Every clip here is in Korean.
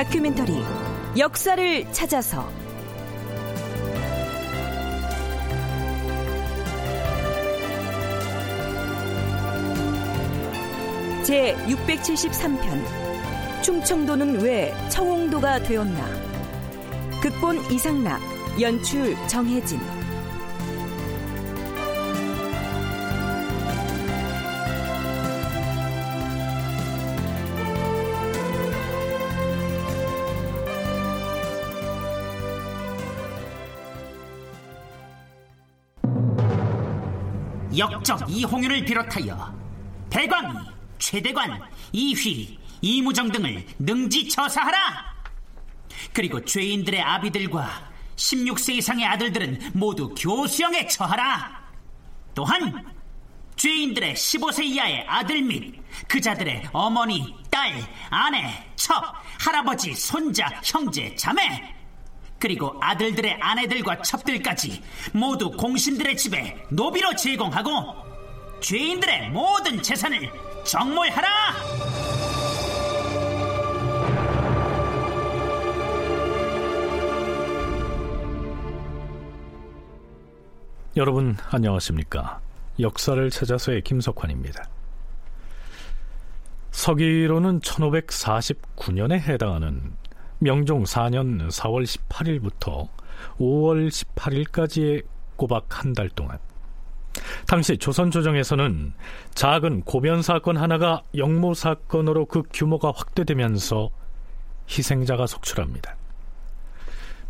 다큐멘터리 역사를 찾아서. 제 673편 충청도는 왜 청홍도가 되었나? 극본 이상락 연출 정혜진 역적 이홍윤을 비롯하여 대광, 최대관, 이휘, 이무정 등을 능지 처사하라. 그리고 죄인들의 아비들과 16세 이상의 아들들은 모두 교수형에 처하라. 또한 죄인들의 15세 이하의 아들 및 그자들의 어머니, 딸, 아내, 첩, 할아버지, 손자, 형제, 자매 그리고 아들들의 아내들과 첩들까지 모두 공신들의 집에 노비로 제공하고 죄인들의 모든 재산을 정몰하라! 여러분 안녕하십니까? 역사를 찾아서의 김석환입니다. 서기로는 1549년에 해당하는 명종 4년 4월 18일부터 5월 18일까지의 꼬박 한 달 동안 당시 조선 조정에서는 작은 고변 사건 하나가 영모 사건으로 그 규모가 확대되면서 희생자가 속출합니다.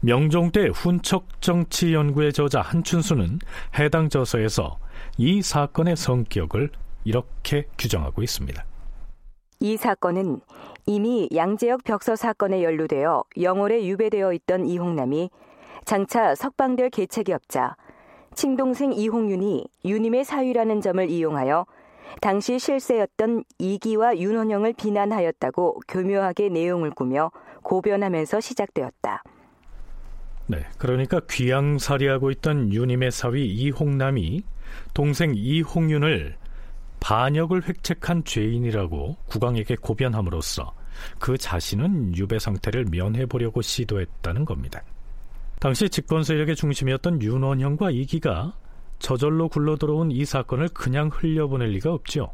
명종 때 훈척 정치 연구의 저자 한춘수는 해당 저서에서 이 사건의 성격을 이렇게 규정하고 있습니다. 이 사건은 이미 양재역 벽서 사건에 연루되어 영월에 유배되어 있던 이홍남이 장차 석방될 계책이 없자 친동생 이홍윤이 유님의 사위라는 점을 이용하여 당시 실세였던 이기와 윤원영을 비난하였다고 교묘하게 내용을 꾸며 고변하면서 시작되었다. 네, 그러니까 귀양살이하고 있던 유님의 사위 이홍남이 동생 이홍윤을 반역을 획책한 죄인이라고 국왕에게 고변함으로써 그 자신은 유배 상태를 면해 보려고 시도했다는 겁니다. 당시 집권 세력의 중심이었던 윤원형과 이기가 저절로 굴러 들어온 이 사건을 그냥 흘려보낼 리가 없죠.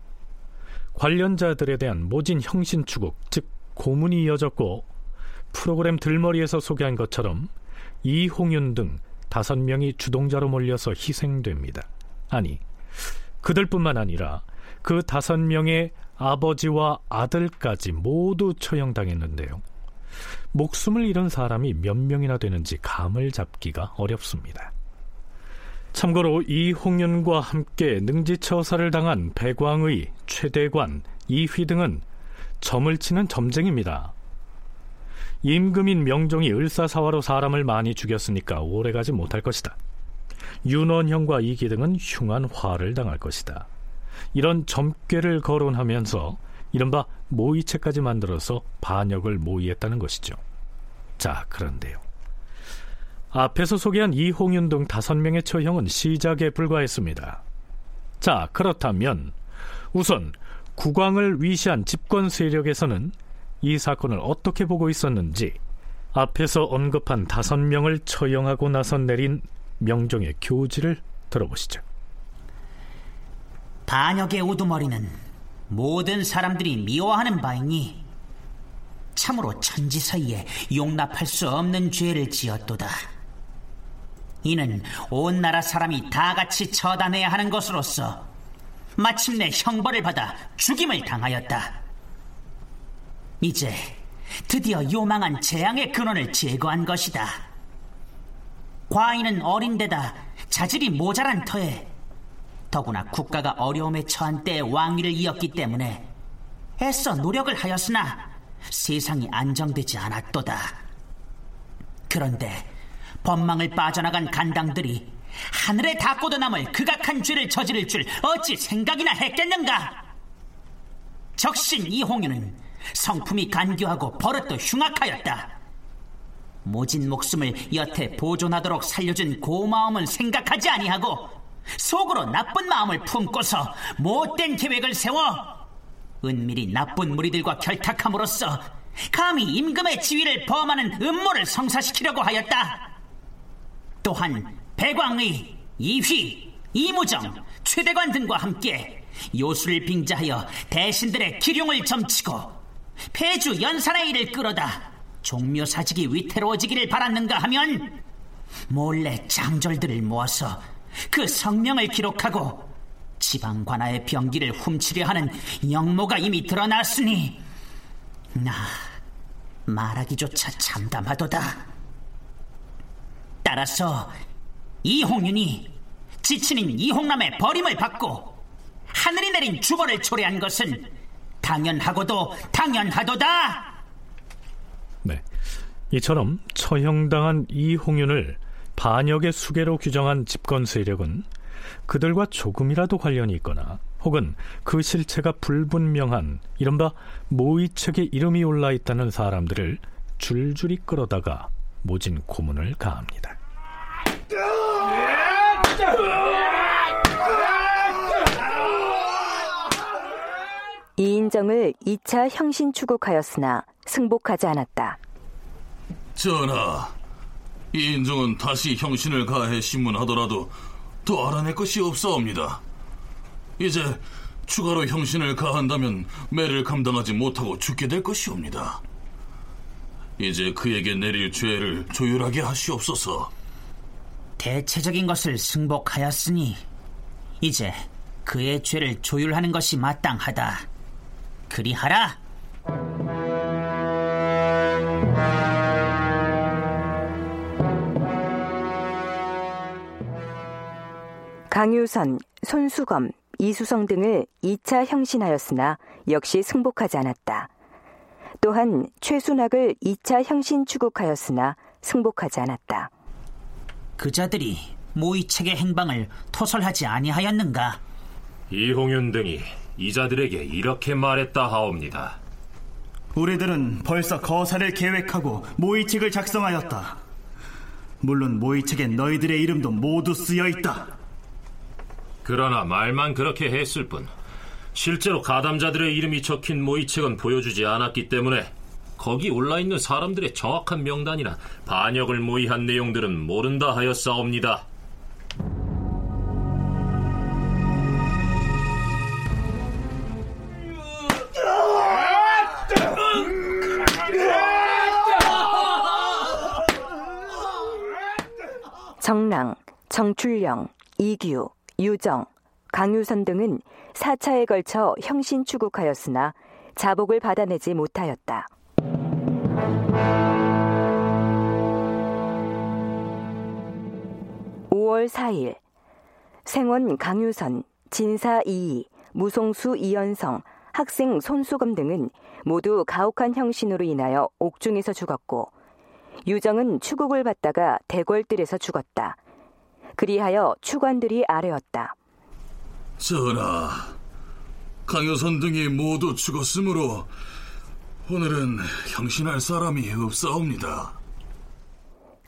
관련자들에 대한 모진 형신 추국, 즉 고문이 이어졌고 프로그램 들머리에서 소개한 것처럼 이홍윤 등 다섯 명이 주동자로 몰려서 희생됩니다. 아니, 그들뿐만 아니라 그 다섯 명의 아버지와 아들까지 모두 처형당했는데요. 목숨을 잃은 사람이 몇 명이나 되는지 감을 잡기가 어렵습니다. 참고로 이홍윤과 함께 능지처사를 당한 배광의, 최대관, 이휘 등은 점을 치는 점쟁입니다. 임금인 명종이 을사사화로 사람을 많이 죽였으니까 오래가지 못할 것이다. 윤원형과 이기 등은 흉한 화를 당할 것이다. 이런 점괘를 거론하면서 이른바 모의체까지 만들어서 반역을 모의했다는 것이죠. 자, 그런데요. 앞에서 소개한 이홍윤 등 다섯 명의 처형은 시작에 불과했습니다. 자, 그렇다면 우선 국왕을 위시한 집권 세력에서는 이 사건을 어떻게 보고 있었는지 앞에서 언급한 다섯 명을 처형하고 나서 내린 명종의 교지를 들어보시죠. 반역의 우두머리는 모든 사람들이 미워하는 바이니 참으로 천지 사이에 용납할 수 없는 죄를 지었도다. 이는 온 나라 사람이 다 같이 처단해야 하는 것으로서 마침내 형벌을 받아 죽임을 당하였다. 이제 드디어 요망한 재앙의 근원을 제거한 것이다. 과인은 어린데다 자질이 모자란 터에 더구나 국가가 어려움에 처한 때에 왕위를 이었기 때문에 애써 노력을 하였으나 세상이 안정되지 않았도다. 그런데 법망을 빠져나간 간당들이 하늘에 닿고도 남을 극악한 죄를 저지를 줄 어찌 생각이나 했겠는가? 적신 이홍유는 성품이 간교하고 버릇도 흉악하였다. 모진 목숨을 여태 보존하도록 살려준 고마움을 생각하지 아니하고 속으로 나쁜 마음을 품고서 못된 계획을 세워 은밀히 나쁜 무리들과 결탁함으로써 감히 임금의 지위를 범하는 음모를 성사시키려고 하였다. 또한 배광의, 이휘, 이무정, 최대관 등과 함께 요술을 빙자하여 대신들의 기룡을 점치고 폐주 연산의 일을 끌어다 종묘 사직이 위태로워지기를 바랐는가 하면 몰래 장졸들을 모아서 그 성명을 기록하고 지방 관아의 병기를 훔치려 하는 영모가 이미 드러났으니 나 말하기조차 참담하도다. 따라서 이홍윤이 지친인 이홍남의 버림을 받고 하늘이 내린 주벌을 초래한 것은 당연하고도 당연하도다. 네, 이처럼 처형당한 이홍윤을 반역의 수괴로 규정한 집권 세력은 그들과 조금이라도 관련이 있거나 혹은 그 실체가 불분명한 이른바 모의책에 이름이 올라 있다는 사람들을 줄줄이 끌어다가 모진 고문을 가합니다. 이인정을 2차 형신 추국하였으나 승복하지 않았다. 전하, 이인정은 다시 형신을 가해 신문하더라도 더 알아낼 것이 없사옵니다. 이제 추가로 형신을 가한다면 매를 감당하지 못하고 죽게 될 것이옵니다. 이제 그에게 내릴 죄를 조율하게 하시옵소서. 대체적인 것을 승복하였으니 이제 그의 죄를 조율하는 것이 마땅하다. 그리하라. 강유선, 손수검, 이수성 등을 2차 형신하였으나 역시 승복하지 않았다. 또한 최순학을 2차 형신 추국하였으나 승복하지 않았다. 그자들이 모의책의 행방을 토설하지 아니하였는가? 이홍윤 등이 이자들에게 이렇게 말했다 하옵니다. 우리들은 벌써 거사를 계획하고 모의책을 작성하였다. 물론 모의책엔 너희들의 이름도 모두 쓰여 있다. 그러나 말만 그렇게 했을 뿐 실제로 가담자들의 이름이 적힌 모의책은 보여주지 않았기 때문에 거기 올라 있는 사람들의 정확한 명단이나 반역을 모의한 내용들은 모른다 하였사옵니다. 정랑, 정출령, 이규, 유정, 강유선 등은 4차에 걸쳐 형신 추국하였으나 자복을 받아내지 못하였다. (5월 4일) 생원 강유선, 진사 이희, 무송수 이연성, 학생 손수검 등은 모두 가혹한 형신으로 인하여 옥중에서 죽었고 유정은 추국을 받다가 대궐들에서 죽었다. 그리하여 추관들이 아뢰었다. 전하, 강효선 등이 모두 죽었으므로 오늘은 형신할 사람이 없사옵니다.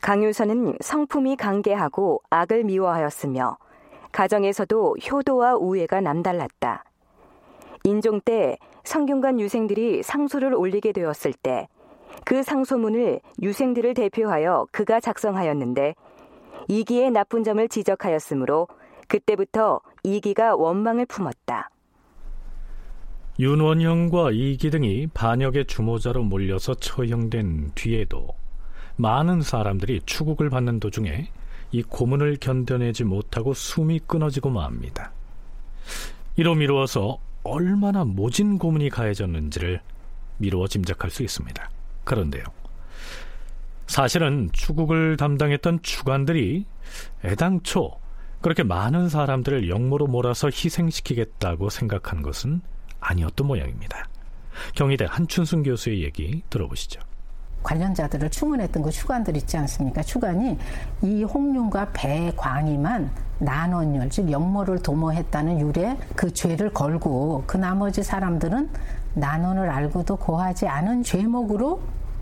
강유선은 성품이 강개하고 악을 미워하였으며 가정에서도 효도와 우애가 남달랐다. 인종 때 성균관 유생들이 상소를 올리게 되었을 때 그 상소문을 유생들을 대표하여 그가 작성하였는데 이기의 나쁜 점을 지적하였으므로 그때부터 이기가 원망을 품었다. 윤원형과 이기 등이 반역의 주모자로 몰려서 처형된 뒤에도 많은 사람들이 추국을 받는 도중에 이 고문을 견뎌내지 못하고 숨이 끊어지고 맙니다. 이로 미루어서 얼마나 모진 고문이 가해졌는지를 미루어 짐작할 수 있습니다. 그런데요. 사실은 추국을 담당했던 추관들이 애당초 그렇게 많은 사람들을 영모로 몰아서 희생시키겠다고 생각한 것은 아니었던 모양입니다. 경희대 한춘순 교수의 얘기 들어보시죠. 관련자들을 추문했던 그 추관들 있지 않습니까? 추관이 이 홍룡과 배광희만 난원열, 즉 영모를 도모했다는 유래 그 죄를 걸고 그 나머지 사람들은 난원을 알고도 고하지 않은 죄목으로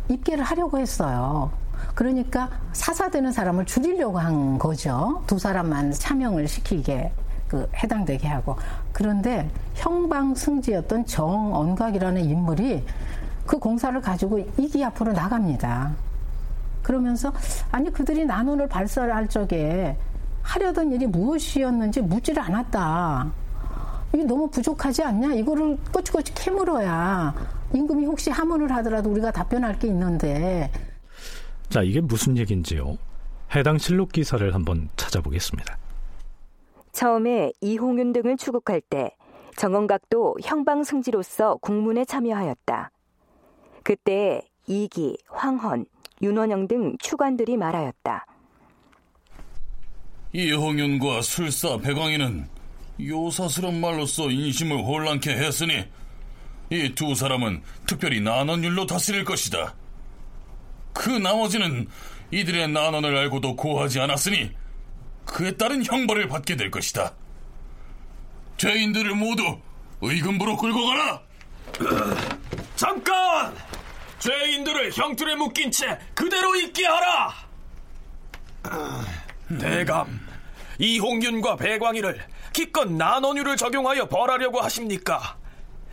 입계를 하려고 했어요. 그러니까 사사되는 사람을 줄이려고 한 거죠. 두 사람만 차명을 시키게 그 해당되게 하고 그런데 형방승지였던 정언각이라는 인물이 그 공사를 가지고 이기 앞으로 나갑니다. 그러면서 아니 그들이 난원을 발설할 적에 하려던 일이 무엇이었는지 묻지를 않았다. 이게 너무 부족하지 않냐? 이거를 꼬치꼬치 캐물어야 임금이 혹시 하문을 하더라도 우리가 답변할 게 있는데. 자, 이게 무슨 얘기인지요? 해당 실록 기사를 한번 찾아보겠습니다. 처음에 이홍윤 등을 추국할 때 정원각도 형방승지로서 국문에 참여하였다. 그때 이기, 황헌, 윤원영 등 추관들이 말하였다. 이홍윤과 술사 백왕이는 요사스런 말로써 인심을 혼란케 했으니 이 두 사람은 특별히 난원율로 다스릴 것이다. 그 나머지는 이들의 난원을 알고도 고하지 않았으니 그에 따른 형벌을 받게 될 것이다. 죄인들을 모두 의금부로 끌고 가라! 잠깐! 죄인들을 형틀에 묶인 채 그대로 있게 하라! 대감, 이홍윤과 배광희를 기껏 난원율을 적용하여 벌하려고 하십니까?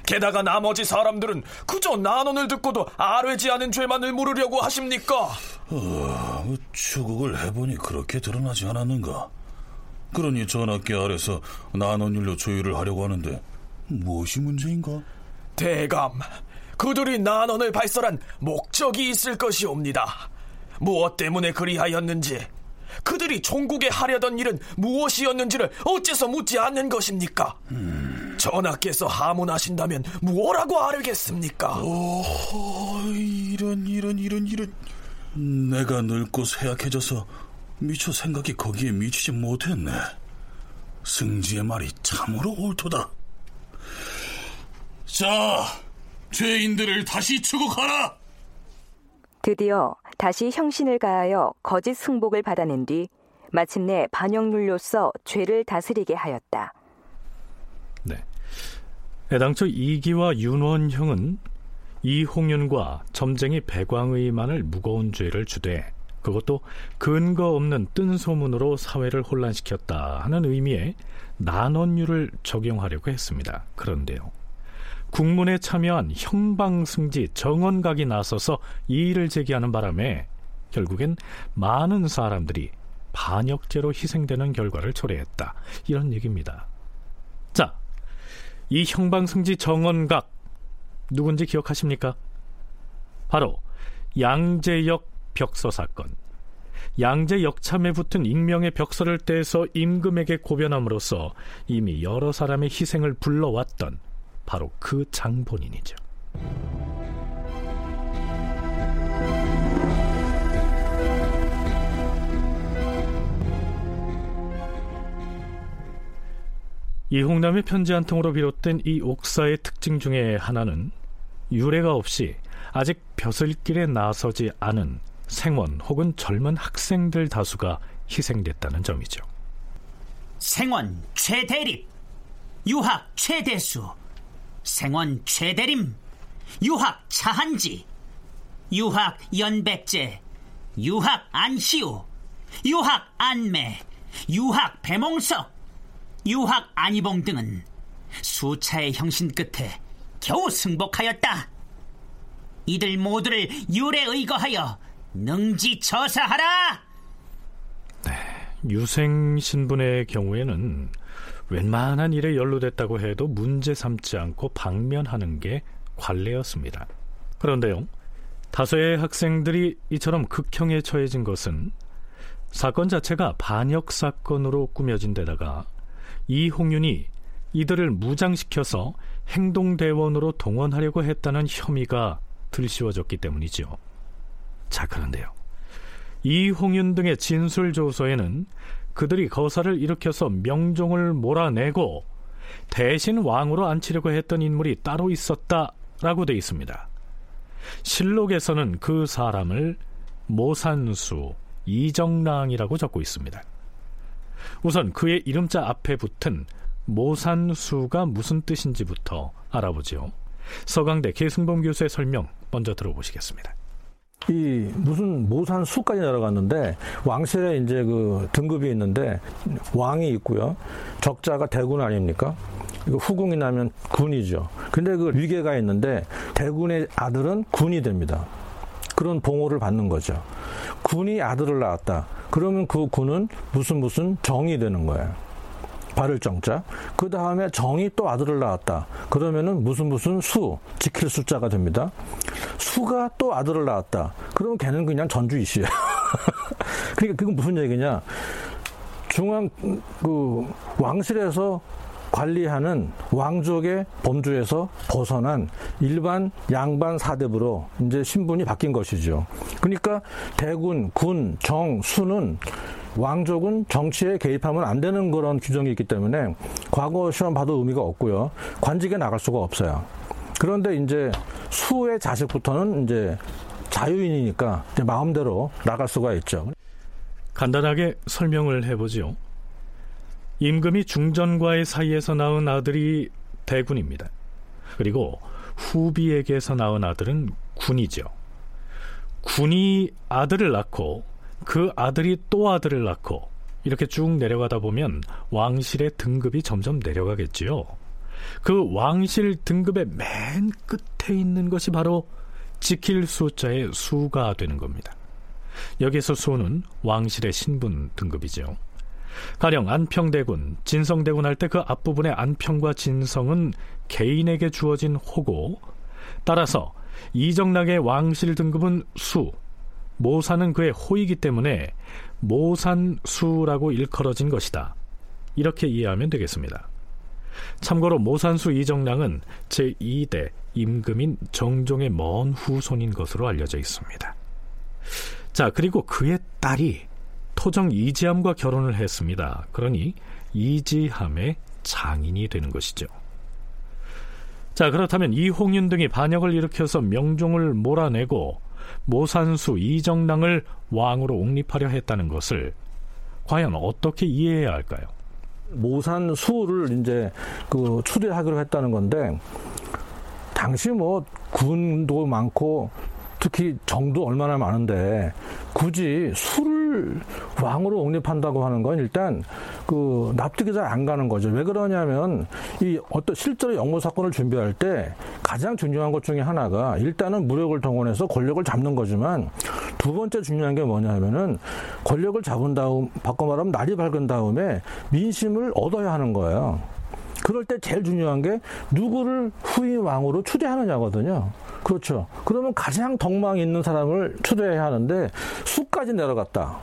게다가 나머지 사람들은 그저 난원을 듣고도 아뢰지 않은 죄만을 물으려고 하십니까? 어, 추국을 해보니 그렇게 드러나지 않았는가? 그러니 전하께 아래서 난원율로 조율을 하려고 하는데 무엇이 문제인가? 대감, 그들이 난원을 발설한 목적이 있을 것이옵니다. 무엇 때문에 그리하였는지, 그들이 종국에 하려던 일은 무엇이었는지를 어째서 묻지 않는 것입니까? 음... 전하께서 하문하신다면 무엇라고 아르겠습니까? 오, 이런 이런 이런 이런 내가 늙고 쇠약해져서 미처 생각이 거기에 미치지 못했네. 승지의 말이 참으로 옳도다. 자, 죄인들을 다시 추국하라! 드디어 다시 형신을 가하여 거짓 승복을 받아낸 뒤 마침내 반영률로서 죄를 다스리게 하였다. 네. 애당초 이기와 윤원형은 이홍윤과 점쟁이 배광의만을 무거운 죄를 주되 그것도 근거 없는 뜬 소문으로 사회를 혼란시켰다 하는 의미의 난원율을 적용하려고 했습니다. 그런데요. 국문에 참여한 형방승지 정원각이 나서서 이의를 제기하는 바람에 결국엔 많은 사람들이 반역죄로 희생되는 결과를 초래했다. 이런 얘기입니다. 자, 이 형방승지 정원각 누군지 기억하십니까? 바로 양재역 벽서 사건. 양재 역참에 붙은 익명의 벽서를 떼서 임금에게 고변함으로써 이미 여러 사람의 희생을 불러왔던 바로 그 장본인이죠. 이홍남의 편지 한 통으로 비롯된 이 옥사의 특징 중에 하나는 유례가 없이 아직 벼슬길에 나서지 않은 생원 혹은 젊은 학생들 다수가 희생됐다는 점이죠. 생원 최대립, 유학 최대수, 생원 최대림, 유학 차한지, 유학 연백제, 유학 안시우, 유학 안매, 유학 배몽석, 유학 안희봉 등은 수차의 형신 끝에 겨우 승복하였다. 이들 모두를 유례 의거하여 능지 처사하라. 네, 유생 신분의 경우에는 웬만한 일에 연루됐다고 해도 문제 삼지 않고 방면하는 게 관례였습니다. 그런데요, 다수의 학생들이 이처럼 극형에 처해진 것은 사건 자체가 반역 사건으로 꾸며진 데다가 이홍윤이 이들을 무장시켜서 행동대원으로 동원하려고 했다는 혐의가 들씌워졌기 때문이죠. 자, 그런데요. 이홍윤 등의 진술 조서에는 그들이 거사를 일으켜서 명종을 몰아내고 대신 왕으로 앉히려고 했던 인물이 따로 있었다라고 돼 있습니다. 실록에서는 그 사람을 모산수 이정랑이라고 적고 있습니다. 우선 그의 이름자 앞에 붙은 모산수가 무슨 뜻인지부터 알아보지요. 서강대 계승범 교수의 설명 먼저 들어보시겠습니다. 이 무슨 모산 수까지 내려갔는데 왕실에 이제 그 등급이 있는데 왕이 있고요. 적자가 대군 아닙니까? 이거 후궁이 나면 군이죠. 근데 그 위계가 있는데 대군의 아들은 군이 됩니다. 그런 봉호를 받는 거죠. 군이 아들을 낳았다. 그러면 그 군은 무슨 무슨 정이 되는 거예요. 바를 정자. 그 다음에 정이 또 아들을 낳았다. 그러면은 무슨 무슨 수, 지킬 숫자가 됩니다. 수가 또 아들을 낳았다. 그러면 걔는 그냥 전주이시에요. 그러니까 그건 무슨 얘기냐. 중앙, 그, 왕실에서 관리하는 왕족의 범주에서 벗어난 일반 양반 사대부로 이제 신분이 바뀐 것이죠. 그러니까 대군, 군, 정, 수는 왕족은 정치에 개입하면 안 되는 그런 규정이 있기 때문에 과거 시험 봐도 의미가 없고요. 관직에 나갈 수가 없어요. 그런데 이제 수의 자식부터는 이제 자유인이니까 이제 마음대로 나갈 수가 있죠. 간단하게 설명을 해보죠. 임금이 중전과의 사이에서 낳은 아들이 대군입니다. 그리고 후비에게서 낳은 아들은 군이죠. 군이 아들을 낳고 그 아들이 또 아들을 낳고 이렇게 쭉 내려가다 보면 왕실의 등급이 점점 내려가겠지요. 그 왕실 등급의 맨 끝에 있는 것이 바로 지킬 숫자의 수가 되는 겁니다. 여기서 수는 왕실의 신분 등급이죠. 가령 안평대군, 진성대군 할 때 그 앞부분의 안평과 진성은 개인에게 주어진 호고 따라서 이정락의 왕실 등급은 수, 모산은 그의 호이기 때문에 모산수라고 일컬어진 것이다. 이렇게 이해하면 되겠습니다. 참고로 모산수 이정랑은 제2대 임금인 정종의 먼 후손인 것으로 알려져 있습니다. 자, 그리고 그의 딸이 토정 이지함과 결혼을 했습니다. 그러니 이지함의 장인이 되는 것이죠. 자, 그렇다면 이홍윤 등이 반역을 일으켜서 명종을 몰아내고 모산수 이정랑을 왕으로 옹립하려 했다는 것을 과연 어떻게 이해해야 할까요? 모산수를 이제 그 추대하기로 했다는 건데 당시 뭐 군도 많고 특히 정도 얼마나 많은데 굳이 왕으로 옹립한다고 하는 건 일단 그 납득이 잘 안 가는 거죠. 왜 그러냐면 이 어떤 실제로 영모 사건을 준비할 때 가장 중요한 것 중에 하나가 일단은 무력을 동원해서 권력을 잡는 거지만 두 번째 중요한 게 뭐냐면은 권력을 잡은 다음 바꿔 말하면 날이 밝은 다음에 민심을 얻어야 하는 거예요. 그럴 때 제일 중요한 게 누구를 후임 왕으로 추대하느냐거든요. 그렇죠. 그러면 가장 덕망 있는 사람을 추대해야 하는데 수까지 내려갔다.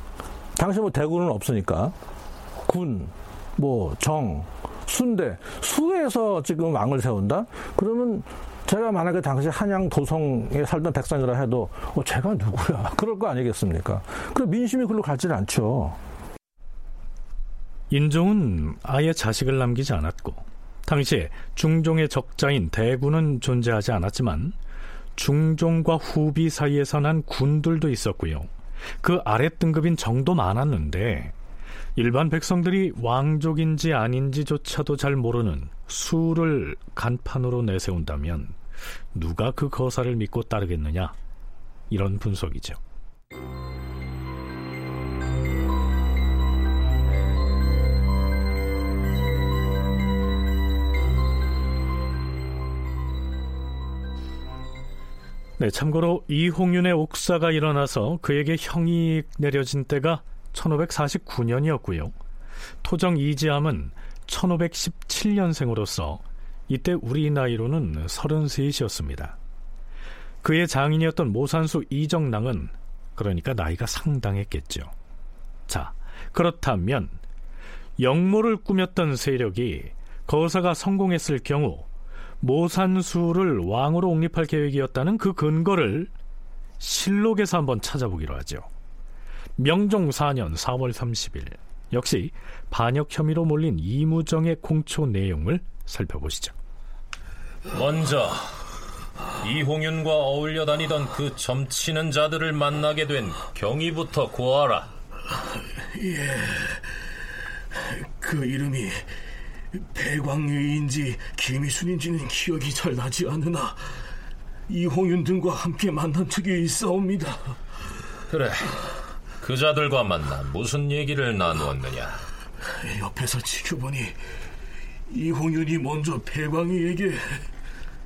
당시 뭐 대군은 없으니까 군, 뭐 정, 수인데 수에서 지금 왕을 세운다? 그러면 제가 만약에 당시 한양 도성에 살던 백성이라 해도 어, 제가 누구야? 그럴 거 아니겠습니까? 그럼 민심이 글로 갈지는 않죠. 인종은 아예 자식을 남기지 않았고 당시에 중종의 적자인 대군은 존재하지 않았지만 중종과 후비 사이에서 난 군들도 있었고요. 그 아래 등급인 정도 많았는데 일반 백성들이 왕족인지 아닌지조차도 잘 모르는 수를 간판으로 내세운다면 누가 그 거사를 믿고 따르겠느냐 이런 분석이죠. 네, 참고로 이홍윤의 옥사가 일어나서 그에게 형이 내려진 때가 1549년이었고요. 토정 이지암은 1517년생으로서 이때 우리 나이로는 33이었습니다. 그의 장인이었던 모산수 이정랑은 그러니까 나이가 상당했겠죠. 자, 그렇다면 영모를 꾸몄던 세력이 거사가 성공했을 경우 모산수를 왕으로 옹립할 계획이었다는 그 근거를 실록에서 한번 찾아보기로 하죠. 명종 4년 4월 30일 역시 반역 혐의로 몰린 이무정의 공초 내용을 살펴보시죠. 먼저 이홍윤과 어울려 다니던 그 점치는 자들을 만나게 된 경위부터 고하라. 예, 그 이름이 백광유인지 김희순인지는 기억이 잘 나지 않으나 이홍윤 등과 함께 만난 적이 있사옵니다. 그래. 그 자들과 만나 무슨 얘기를 나누었느냐? 옆에서 지켜보니 이홍윤이 먼저 배광이에게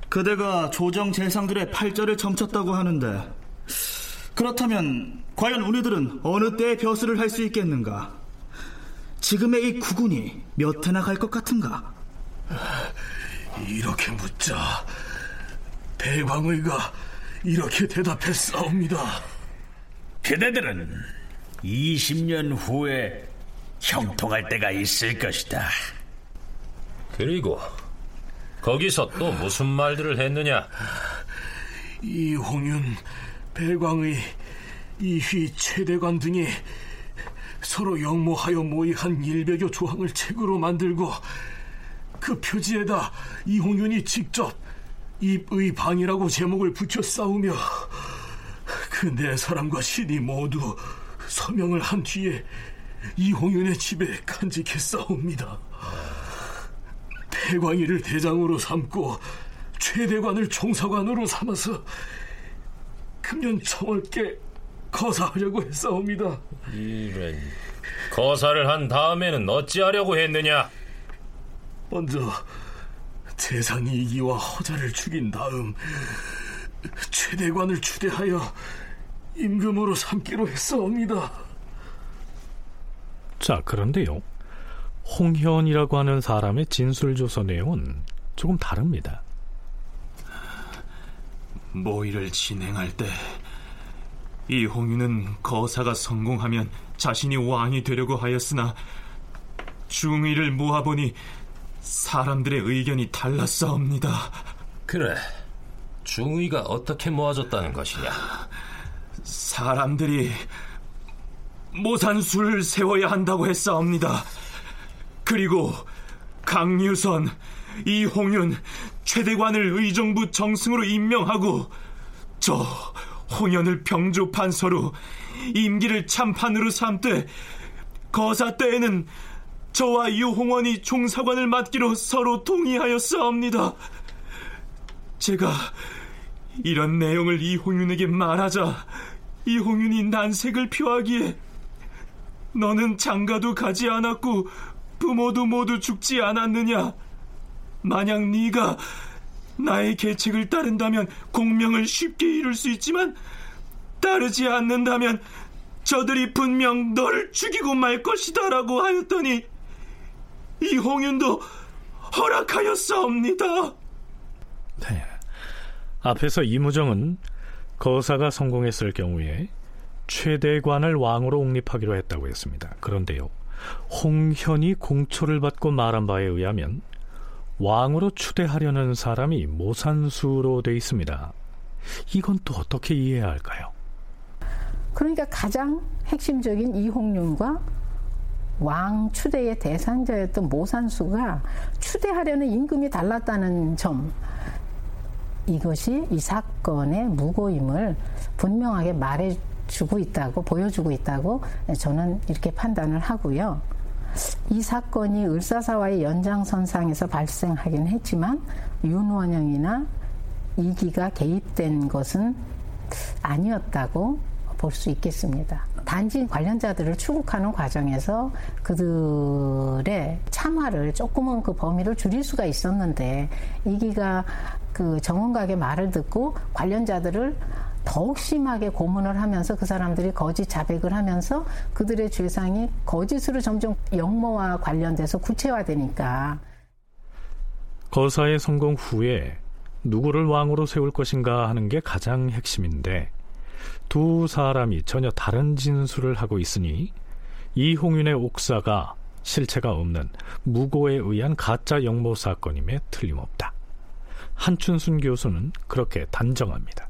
그대가 조정 재상들의 팔자를 점쳤다고 하는데 그렇다면 과연 우리들은 어느 때에 벼슬을 할 수 있겠는가? 지금의 이 구군이 몇 해나 갈 것 같은가? 이렇게 묻자 배광의가 이렇게 대답했사옵니다. 그대들은 20년 후에 형통할 때가 있을 것이다. 그리고 거기서 또 무슨 말들을 했느냐? 이홍윤, 배광의, 이휘, 최대관 등이 서로 영모하여 모의한 일백여 조항을 책으로 만들고 그 표지에다 이홍윤이 직접 입의 방이라고 제목을 붙여 싸우며 그 네 사람과 신이 모두 서명을 한 뒤에 이홍윤의 집에 간직했사옵니다. 배광희를 대장으로 삼고 최대관을 총사관으로 삼아서 금년 청월께 거사하려고 했사옵니다. 이런 거사를 한 다음에는 어찌하려고 했느냐? 먼저 재상이기와 허자를 죽인 다음 최대관을 추대하여 임금으로 삼기로 했사옵니다. 자, 그런데요. 홍현이라고 하는 사람의 진술 조서 내용은 조금 다릅니다. 모의를 진행할 때 이홍유는 거사가 성공하면 자신이 왕이 되려고 하였으나 중의를 모아보니 사람들의 의견이 달랐사옵니다. 그래. 중의가 어떻게 모아졌다는 것이냐? 사람들이 모산수를 세워야 한다고 했사옵니다. 그리고 강유선, 이홍윤, 최대관을 의정부 정승으로 임명하고 저 홍연을 병조 판서로 임기를 참판으로 삼되 거사 때에는 저와 유홍원이 종사관을 맡기로 서로 동의하였사옵니다. 제가 이런 내용을 이홍윤에게 말하자 이홍윤이 난색을 표하기에 너는 장가도 가지 않았고 부모도 모두 죽지 않았느냐? 만약 네가 나의 계책을 따른다면 공명을 쉽게 이룰 수 있지만 따르지 않는다면 저들이 분명 너를 죽이고 말 것이다라고 하였더니 이 홍윤도 허락하였사옵니다. 네. 앞에서 이무정은 거사가 성공했을 경우에 최대관을 왕으로 옹립하기로 했다고 했습니다. 그런데요. 홍현이 공초를 받고 말한 바에 의하면 왕으로 추대하려는 사람이 모산수로 돼 있습니다. 이건 또 어떻게 이해해야 할까요? 그러니까 가장 핵심적인 이홍윤과 왕 추대의 대상자였던 모산수가 추대하려는 임금이 달랐다는 점 이것이 이 사건의 무고임을 분명하게 말해주고 있다고 보여주고 있다고 저는 이렇게 판단을 하고요. 이 사건이 을사사와의 연장선상에서 발생하긴 했지만 윤원영이나 이기가 개입된 것은 아니었다고 볼 수 있겠습니다. 단지 관련자들을 추국하는 과정에서 그들의 참화를 조금은 그 범위를 줄일 수가 있었는데 이기가 그 정원각의 말을 듣고 관련자들을 더욱 심하게 고문을 하면서 그 사람들이 거짓 자백을 하면서 그들의 죄상이 거짓으로 점점 역모와 관련돼서 구체화되니까 거사의 성공 후에 누구를 왕으로 세울 것인가 하는 게 가장 핵심인데 두 사람이 전혀 다른 진술을 하고 있으니 이홍윤의 옥사가 실체가 없는 무고에 의한 가짜 역모 사건임에 틀림없다. 한춘순 교수는 그렇게 단정합니다.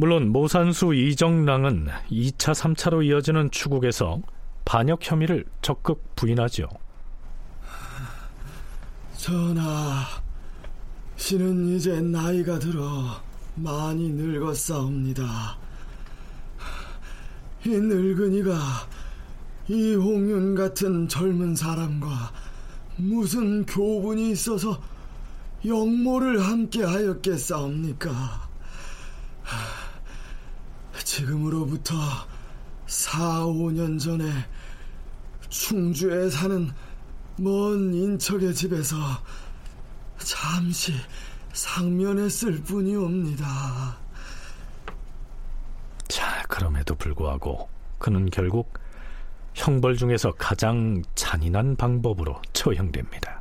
물론 모산수 이정랑은 2차, 3차로 이어지는 추국에서 반역 혐의를 적극 부인하죠. 전하, 신은 이제 나이가 들어 많이 늙었사옵니다. 이 늙은이가 이홍윤 같은 젊은 사람과 무슨 교분이 있어서 영모를 함께 하였겠사옵니까? 지금으로부터 4, 5년 전에 충주에 사는 먼 인척의 집에서 잠시 상면했을 뿐이옵니다. 자, 그럼에도 불구하고 그는 결국 형벌 중에서 가장 잔인한 방법으로 처형됩니다.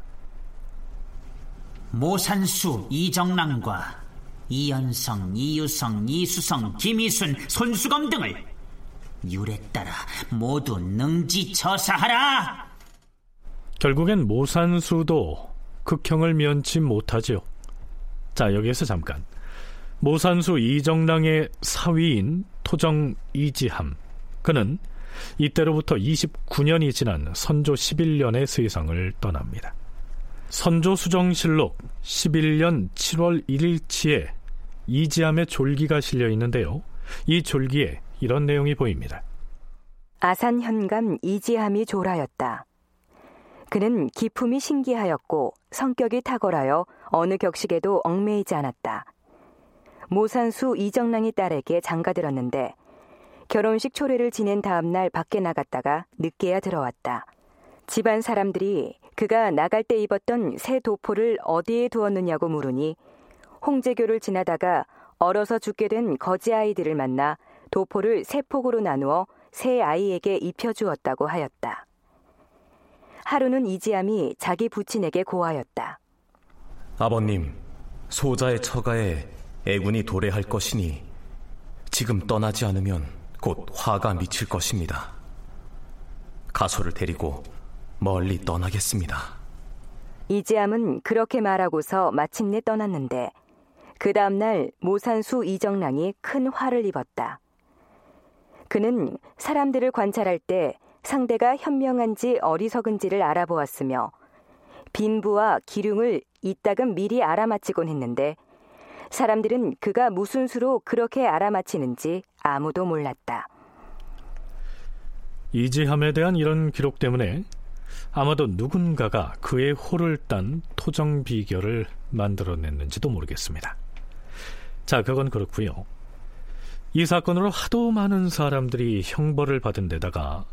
모산수 이정남과 이연성, 이유성, 이수성, 김희순, 손수검 등을 율에 따라 모두 능지처사하라. 결국엔 모산수도 극형을 면치 못하지요. 자, 여기에서 잠깐. 모산수 이정랑의 사위인 토정 이지함. 그는 이때로부터 29년이 지난 선조 11년의 세상을 떠납니다. 선조 수정실록 11년 7월 1일치에 이지함의 졸기가 실려 있는데요. 이 졸기에 이런 내용이 보입니다. 아산 현감 이지함이 졸하였다. 그는 기품이 신기하였고 성격이 탁월하여 어느 격식에도 얽매이지 않았다. 모산수 이정랑이 딸에게 장가들었는데 결혼식 초례를 지낸 다음날 밖에 나갔다가 늦게야 들어왔다. 집안 사람들이 그가 나갈 때 입었던 새 도포를 어디에 두었느냐고 물으니 홍제교를 지나다가 얼어서 죽게 된 거지 아이들을 만나 도포를 세 폭으로 나누어 새 아이에게 입혀주었다고 하였다. 하루는 이지암이 자기 부친에게 고하였다. 아버님, 소자의 처가에 애군이 도래할 것이니 지금 떠나지 않으면 곧 화가 미칠 것입니다. 가소를 데리고 멀리 떠나겠습니다. 이지암은 그렇게 말하고서 마침내 떠났는데 그 다음날 모산수 이정랑이 큰 화를 입었다. 그는 사람들을 관찰할 때 상대가 현명한지 어리석은지를 알아보았으며 빈부와 기륭을 이따금 미리 알아맞히곤 했는데 사람들은 그가 무슨 수로 그렇게 알아맞히는지 아무도 몰랐다. 이지함에 대한 이런 기록 때문에 아마도 누군가가 그의 호를 딴 토정 비결을 만들어냈는지도 모르겠습니다. 자, 그건 그렇고요. 이 사건으로 하도 많은 사람들이 형벌을 받은 데다가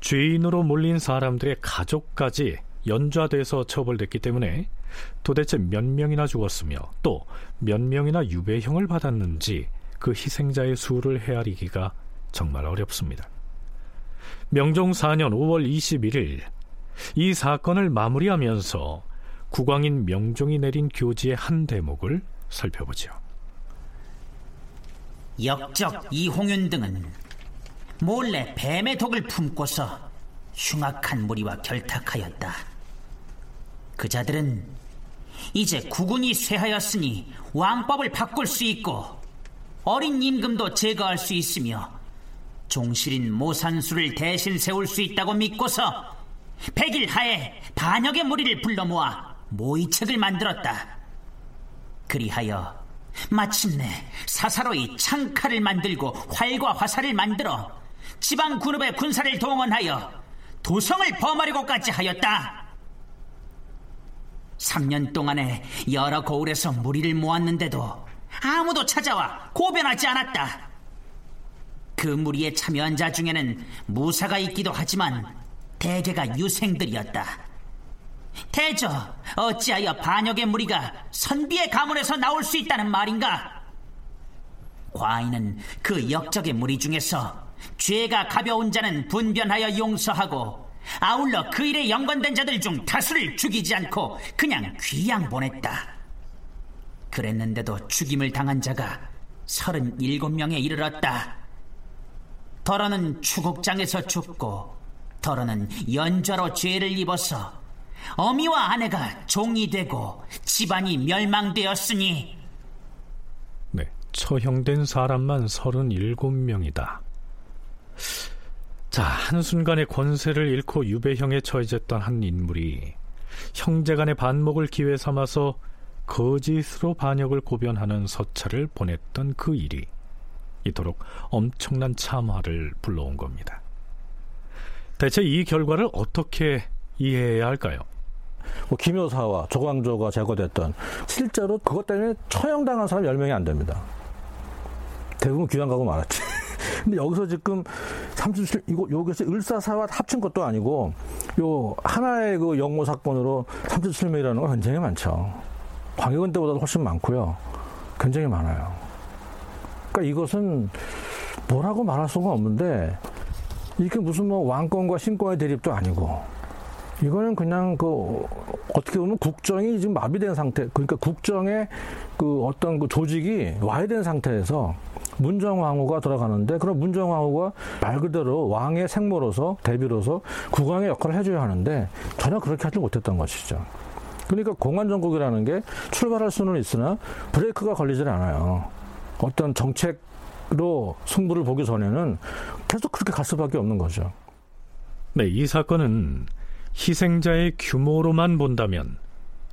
죄인으로 몰린 사람들의 가족까지 연좌돼서 처벌됐기 때문에 도대체 몇 명이나 죽었으며 또 몇 명이나 유배형을 받았는지 그 희생자의 수를 헤아리기가 정말 어렵습니다. 명종 4년 5월 21일 이 사건을 마무리하면서 국왕인 명종이 내린 교지의 한 대목을 살펴보죠. 역적 이홍윤 등은 몰래 뱀의 독을 품고서 흉악한 무리와 결탁하였다. 그자들은 이제 국군이 쇠하였으니 왕법을 바꿀 수 있고 어린 임금도 제거할 수 있으며 종실인 모산수를 대신 세울 수 있다고 믿고서 백일 하에 반역의 무리를 불러 모아 모의책을 만들었다. 그리하여 마침내 사사로이 창칼을 만들고 활과 화살을 만들어 지방 군읍의 군사를 동원하여 도성을 범하려고까지 하였다. 3년 동안에 여러 고을에서 무리를 모았는데도 아무도 찾아와 고변하지 않았다. 그 무리에 참여한 자 중에는 무사가 있기도 하지만 대개가 유생들이었다. 대저 어찌하여 반역의 무리가 선비의 가문에서 나올 수 있다는 말인가? 과인은 그 역적의 무리 중에서 죄가 가벼운 자는 분변하여 용서하고 아울러 그 일에 연관된 자들 중 다수를 죽이지 않고 그냥 귀양 보냈다. 그랬는데도 죽임을 당한 자가 37명에 이르렀다. 더러는 추국장에서 죽고 더러는 연좌로 죄를 입어서 어미와 아내가 종이 되고 집안이 멸망되었으니 네, 처형된 사람만 37명이다. 자, 한순간에 권세를 잃고 유배형에 처해졌던 한 인물이 형제 간의 반목을 기회 삼아서 거짓으로 반역을 고변하는 서찰을 보냈던 그 일이 이토록 엄청난 참화를 불러온 겁니다. 대체 이 결과를 어떻게 이해해야 할까요? 뭐 김효사와 조광조가 제거됐던 실제로 그것 때문에 처형당한 사람 10명이 안 됩니다. 대부분 귀양 가고 말았지. 근데 여기서 지금 37, 이거, 여기서 을사사와 합친 것도 아니고, 요, 하나의 그 영모 사건으로 37명이라는 건 굉장히 많죠. 광해군 때보다 훨씬 많고요. 굉장히 많아요. 그러니까 이것은 뭐라고 말할 수가 없는데, 이게 무슨 뭐 왕권과 신권의 대립도 아니고, 이거는 그냥 그 어떻게 보면 국정이 지금 마비된 상태, 그러니까 국정의 그 어떤 그 조직이 와해된 상태에서 문정왕후가 들어가는데 그럼 문정왕후가 말 그대로 왕의 생모로서 대비로서 국왕의 역할을 해줘야 하는데 전혀 그렇게 하지 못했던 것이죠. 그러니까 공안정국이라는 게 출발할 수는 있으나 브레이크가 걸리질 않아요. 어떤 정책으로 승부를 보기 전에는 계속 그렇게 갈 수밖에 없는 거죠. 네, 이 사건은 희생자의 규모로만 본다면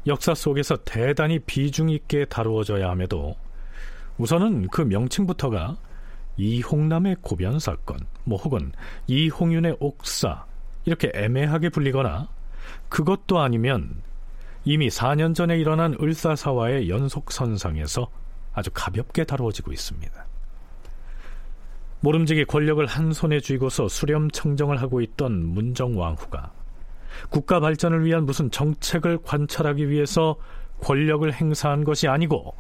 역사 속에서 대단히 비중 있게 다루어져야 함에도 우선은 그 명칭부터가 이홍남의 고변 사건, 뭐 혹은 이홍윤의 옥사 이렇게 애매하게 불리거나 그것도 아니면 이미 4년 전에 일어난 을사사와의 연속선상에서 아주 가볍게 다루어지고 있습니다. 모름지기 권력을 한 손에 쥐고서 수렴청정을 하고 있던 문정왕후가 국가 발전을 위한 무슨 정책을 관찰하기 위해서 권력을 행사한 것이 아니고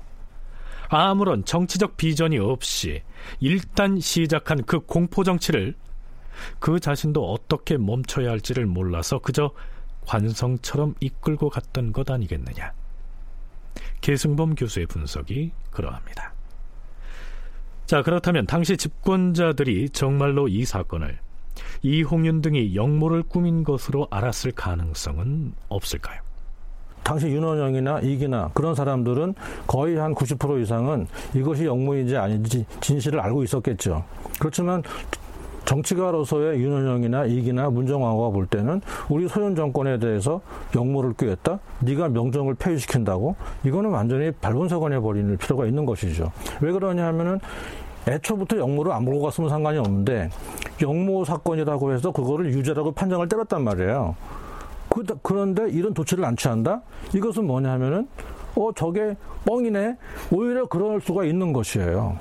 아무런 정치적 비전이 없이 일단 시작한 그 공포 정치를 그 자신도 어떻게 멈춰야 할지를 몰라서 그저 관성처럼 이끌고 갔던 것 아니겠느냐. 계승범 교수의 분석이 그러합니다. 자, 그렇다면 당시 집권자들이 정말로 이 사건을 이홍윤 등이 역모를 꾸민 것으로 알았을 가능성은 없을까요? 당시 윤원영이나 이기나 그런 사람들은 거의 한 90% 이상은 이것이 역모인지 아닌지 진실을 알고 있었겠죠. 그렇지만 정치가로서의 윤원영이나 이기나 문정왕후가 볼 때는 우리 소련 정권에 대해서 역모를 꾀했다? 네가 명정을 폐위시킨다고? 이거는 완전히 발본사관해 버리는 필요가 있는 것이죠. 왜 그러냐 하면은 애초부터 역모를 안 몰고 갔으면 상관이 없는데 역모 사건이라고 해서 그거를 유죄라고 판정을 때렸단 말이에요. 그, 그런데 이런 조치를 안 취한다? 이것은 뭐냐 하면은 어 저게 뻥이네. 오히려 그럴 수가 있는 것이에요.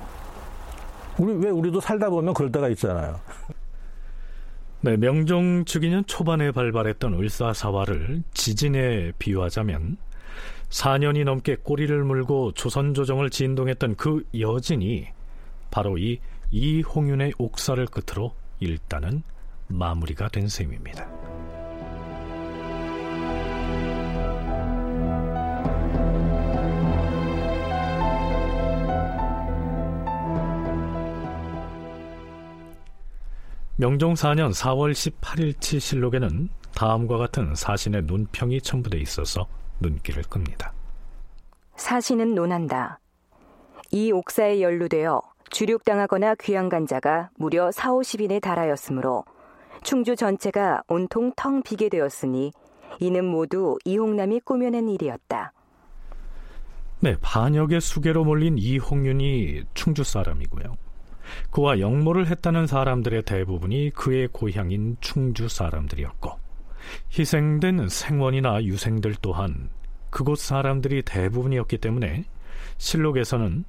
우리 왜 우리도 살다 보면 그럴 때가 있잖아요. 네, 명종 즉위년 초반에 발발했던 을사사화를 지진에 비유하자면 4년이 넘게 꼬리를 물고 조선 조정을 진동했던 그 여진이 바로 이 이홍윤의 옥사를 끝으로 일단은 마무리가 된 셈입니다. 명종 4년 4월 18일치 실록에는 다음과 같은 사신의 논평이 첨부돼 있어서 눈길을 끕니다. 사신은 논한다. 이 옥사에 연루되어 주륙당하거나 귀양간 자가 무려 4, 50인에 달하였으므로 충주 전체가 온통 텅 비게 되었으니 이는 모두 이홍남이 꾸며낸 일이었다. 네, 반역의 수계로 몰린 이홍윤이 충주 사람이고요. 그와 역모를 했다는 사람들의 대부분이 그의 고향인 충주 사람들이었고 희생된 생원이나 유생들 또한 그곳 사람들이 대부분이었기 때문에 실록에서는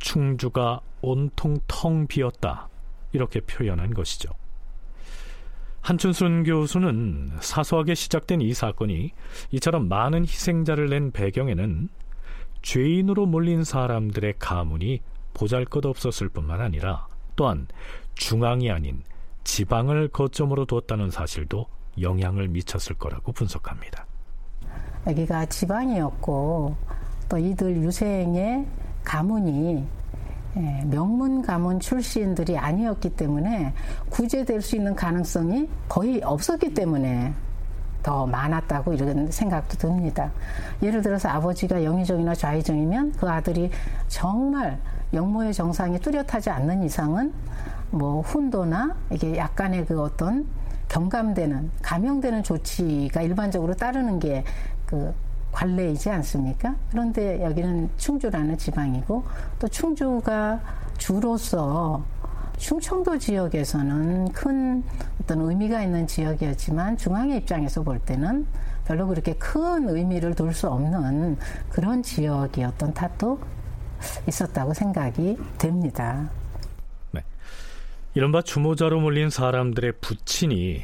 충주가 온통 텅 비었다 이렇게 표현한 것이죠. 한춘순 교수는 사소하게 시작된 이 사건이 이처럼 많은 희생자를 낸 배경에는 죄인으로 몰린 사람들의 가문이 보잘 것 없었을 뿐만 아니라 또한 중앙이 아닌 지방을 거점으로 뒀다는 사실도 영향을 미쳤을 거라고 분석합니다. 여기가 지방이었고 또 이들 유생의 가문이 예, 명문 가문 출신들이 아니었기 때문에 구제될 수 있는 가능성이 거의 없었기 때문에 더 많았다고 이런 생각도 듭니다. 예를 들어서 아버지가 영의정이나 좌의정이면 그 아들이 정말 영모의 정상이 뚜렷하지 않는 이상은 뭐 훈도나 이게 약간의 그 어떤 경감되는 감형되는 조치가 일반적으로 따르는 게그 관례이지 않습니까? 그런데 여기는 충주라는 지방이고 또 충주가 주로서 충청도 지역에서는 큰 어떤 의미가 있는 지역이었지만 중앙의 입장에서 볼 때는 별로 그렇게 큰 의미를 둘 수 없는 그런 지역이었던 탓도 있었다고 생각이 됩니다. 네. 이른바 주모자로 몰린 사람들의 부친이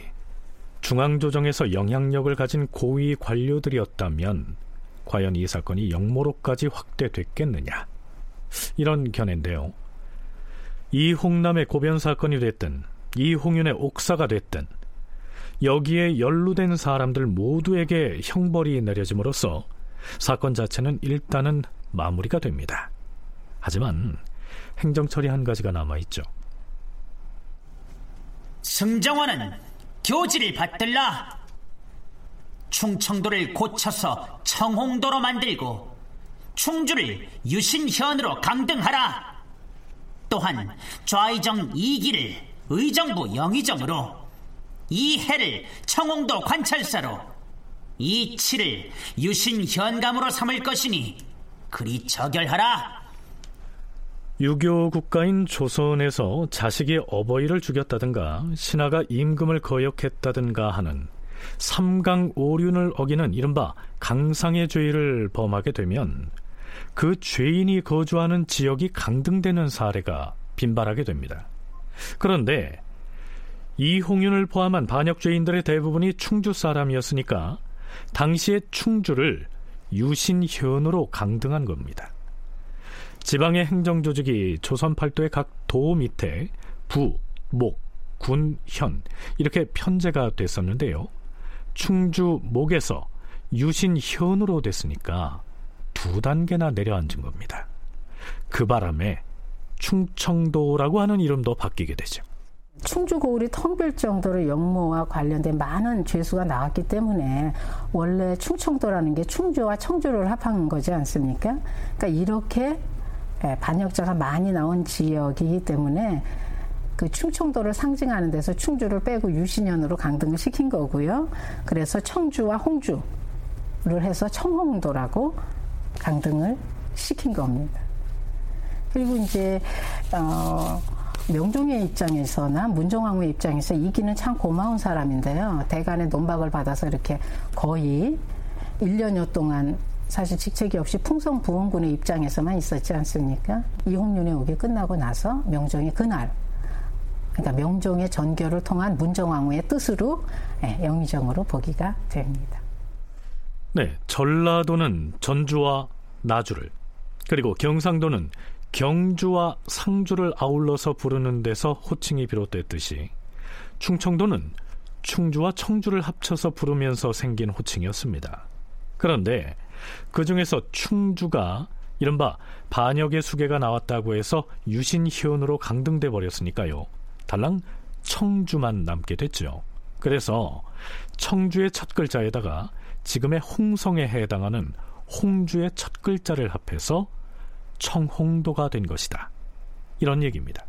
중앙조정에서 영향력을 가진 고위 관료들이었다면 과연 이 사건이 영모로까지 확대됐겠느냐 이런 견해인데요. 이홍남의 고변 사건이 됐든 이홍윤의 옥사가 됐든 여기에 연루된 사람들 모두에게 형벌이 내려짐으로써 사건 자체는 일단은 마무리가 됩니다. 하지만 행정처리 한 가지가 남아있죠. 승정원은 교지를 받들라. 충청도를 고쳐서 청홍도로 만들고 충주를 유신현으로 강등하라. 또한 좌의정 2기를 의정부 영의정으로 이해를 청홍도 관찰사로 이치를 유신현감으로 삼을 것이니 그리 저결하라. 유교 국가인 조선에서 자식이 어버이를 죽였다든가 신하가 임금을 거역했다든가 하는 삼강오륜을 어기는 이른바 강상의 죄를 범하게 되면 그 죄인이 거주하는 지역이 강등되는 사례가 빈발하게 됩니다. 그런데 이홍윤을 포함한 반역죄인들의 대부분이 충주 사람이었으니까 당시의 충주를 유신현으로 강등한 겁니다. 지방의 행정조직이 조선 팔도의 각 도 밑에 부, 목, 군, 현 이렇게 편제가 됐었는데요. 충주 목에서 유신현으로 됐으니까 두 단계나 내려앉은 겁니다. 그 바람에 충청도라고 하는 이름도 바뀌게 되죠. 충주 고을이 텅 빌 정도로 영모와 관련된 많은 죄수가 나왔기 때문에 원래 충청도라는 게 충주와 청주를 합한 거지 않습니까? 그러니까 이렇게 예, 반역자가 많이 나온 지역이기 때문에 그 충청도를 상징하는 데서 충주를 빼고 유신현으로 강등을 시킨 거고요. 그래서 청주와 홍주를 해서 청홍도라고 강등을 시킨 겁니다. 그리고 이제 어, 명종의 입장에서나 문정왕후의 입장에서 이기는 참 고마운 사람인데요. 대간의 논박을 받아서 이렇게 거의 1년여 동안 사실 직책이 없이 풍성 부원군의 입장에서만 있었지 않습니까? 이홍윤의 오기 끝나고 나서 명종이 그날 그러니까 명종의 전결을 통한 문정왕후의 뜻으로 예, 영의정으로 보기가 됩니다. 네, 전라도는 전주와 나주를 그리고 경상도는 경주와 상주를 아울러서 부르는 데서 호칭이 비롯됐듯이 충청도는 충주와 청주를 합쳐서 부르면서 생긴 호칭이었습니다. 그런데 그 중에서 충주가 이른바 반역의 수계가 나왔다고 해서 유신현으로 강등돼 버렸으니까요. 달랑 청주만 남게 됐죠. 그래서 청주의 첫 글자에다가 지금의 홍성에 해당하는 홍주의 첫 글자를 합해서 청홍도가 된 것이다. 이런 얘기입니다.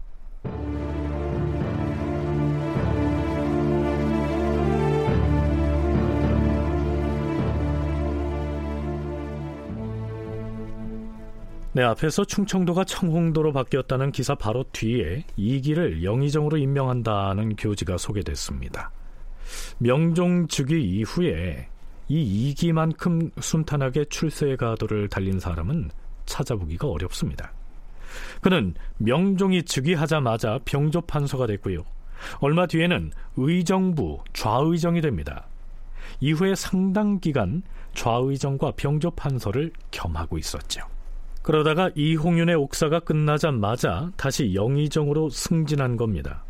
네, 앞에서 충청도가 청홍도로 바뀌었다는 기사 바로 뒤에 이기를 영의정으로 임명한다는 교지가 소개됐습니다. 명종 즉위 이후에 이 이기만큼 순탄하게 출세의 가도를 달린 사람은 찾아보기가 어렵습니다. 그는 명종이 즉위하자마자 병조 판서가 됐고요. 얼마 뒤에는 의정부 좌의정이 됩니다. 이후에 상당 기간 좌의정과 병조 판서를 겸하고 있었죠. 그러다가 이홍윤의 옥사가 끝나자마자 다시 영의정으로 승진한 겁니다.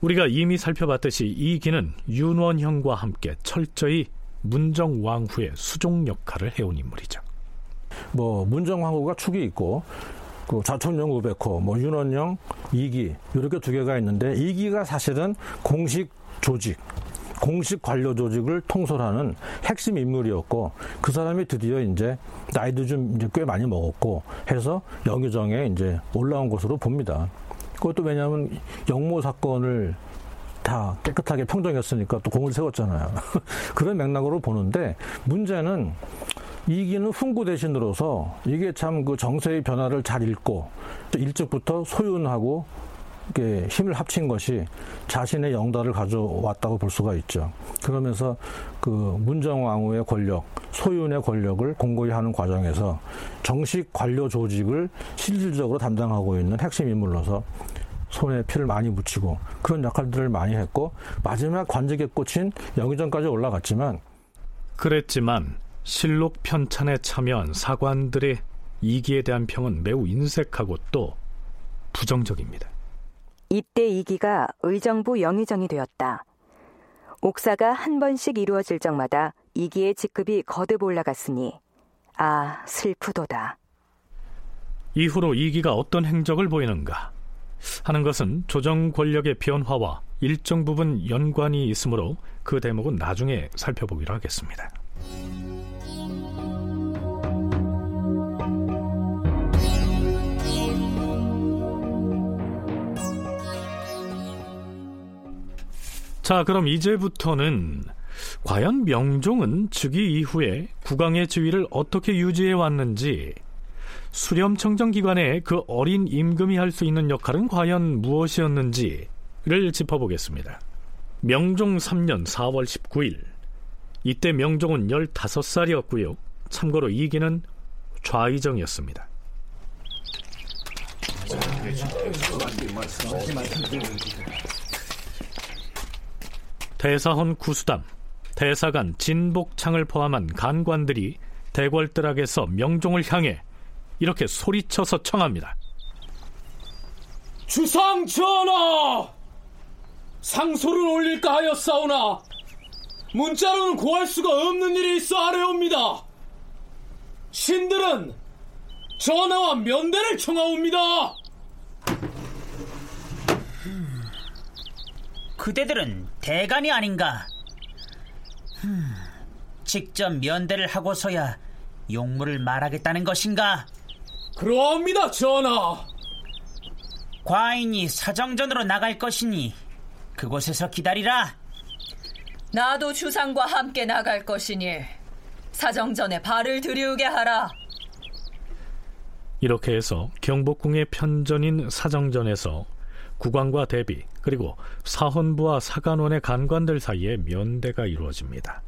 우리가 이미 살펴봤듯이 이기는 윤원형과 함께 철저히 문정왕후의 수종 역할을 해온 인물이죠. 뭐 문정왕후가 축이 있고 그 좌천령 우백호, 뭐 윤원영, 이기 이렇게 두 개가 있는데 이기가 사실은 공식 조직 공식 관료 조직을 통솔하는 핵심 인물이었고 그 사람이 드디어 이제 나이도 좀 이제 꽤 많이 먹었고 해서 영의정에 이제 올라온 것으로 봅니다. 그것도 왜냐하면 영모 사건을 다 깨끗하게 평정했으니까 또 공을 세웠잖아요. 그런 맥락으로 보는데 문제는 이기는 훈구 대신으로서 이게 참 그 정세의 변화를 잘 읽고 일찍부터 소윤하고 힘을 합친 것이 자신의 영달을 가져왔다고 볼 수가 있죠. 그러면서 그 문정왕후의 권력, 소윤의 권력을 공고히 하는 과정에서 정식 관료 조직을 실질적으로 담당하고 있는 핵심 인물로서 손에 피를 많이 묻히고 그런 역할들을 많이 했고 마지막 관직에 꽂힌 영의정까지 올라갔지만 그랬지만 실록 편찬에 참여한 사관들의 이기에 대한 평은 매우 인색하고 또 부정적입니다. 이때 이기가 의정부 영의정이 되었다. 옥사가 한 번씩 이루어질 적마다 이기의 직급이 거듭 올라갔으니 아 슬프도다. 이후로 이기가 어떤 행적을 보이는가 하는 것은 조정 권력의 변화와 일정 부분 연관이 있으므로 그 대목은 나중에 살펴보기로 하겠습니다. 자, 그럼 이제부터는 과연 명종은 즉위 이후에 국왕의 지위를 어떻게 유지해 왔는지 수렴청정 기관의 그 어린 임금이 할 수 있는 역할은 과연 무엇이었는지를 짚어보겠습니다. 명종 3년 4월 19일 이때 명종은 15살이었고요. 참고로 이기는 좌의정이었습니다. 대사헌 구수담, 대사관 진복창을 포함한 간관들이 대궐뜰락에서 명종을 향해 이렇게 소리쳐서 청합니다. 주상 전하! 상소를 올릴까 하였사오나 문자로는 구할 수가 없는 일이 있어 아래옵니다. 신들은 전하와 면대를 청하옵니다. 그대들은 대간이 아닌가? 흠, 직접 면대를 하고서야 용무를 말하겠다는 것인가? 그러합니다, 전하. 과인이 사정전으로 나갈 것이니 그곳에서 기다리라. 나도 주상과 함께 나갈 것이니 사정전에 발을 들이우게 하라. 이렇게 해서 경복궁의 편전인 사정전에서 국왕과 대비 그리고 사헌부와 사간원의 간관들 사이에 면대가 이루어집니다.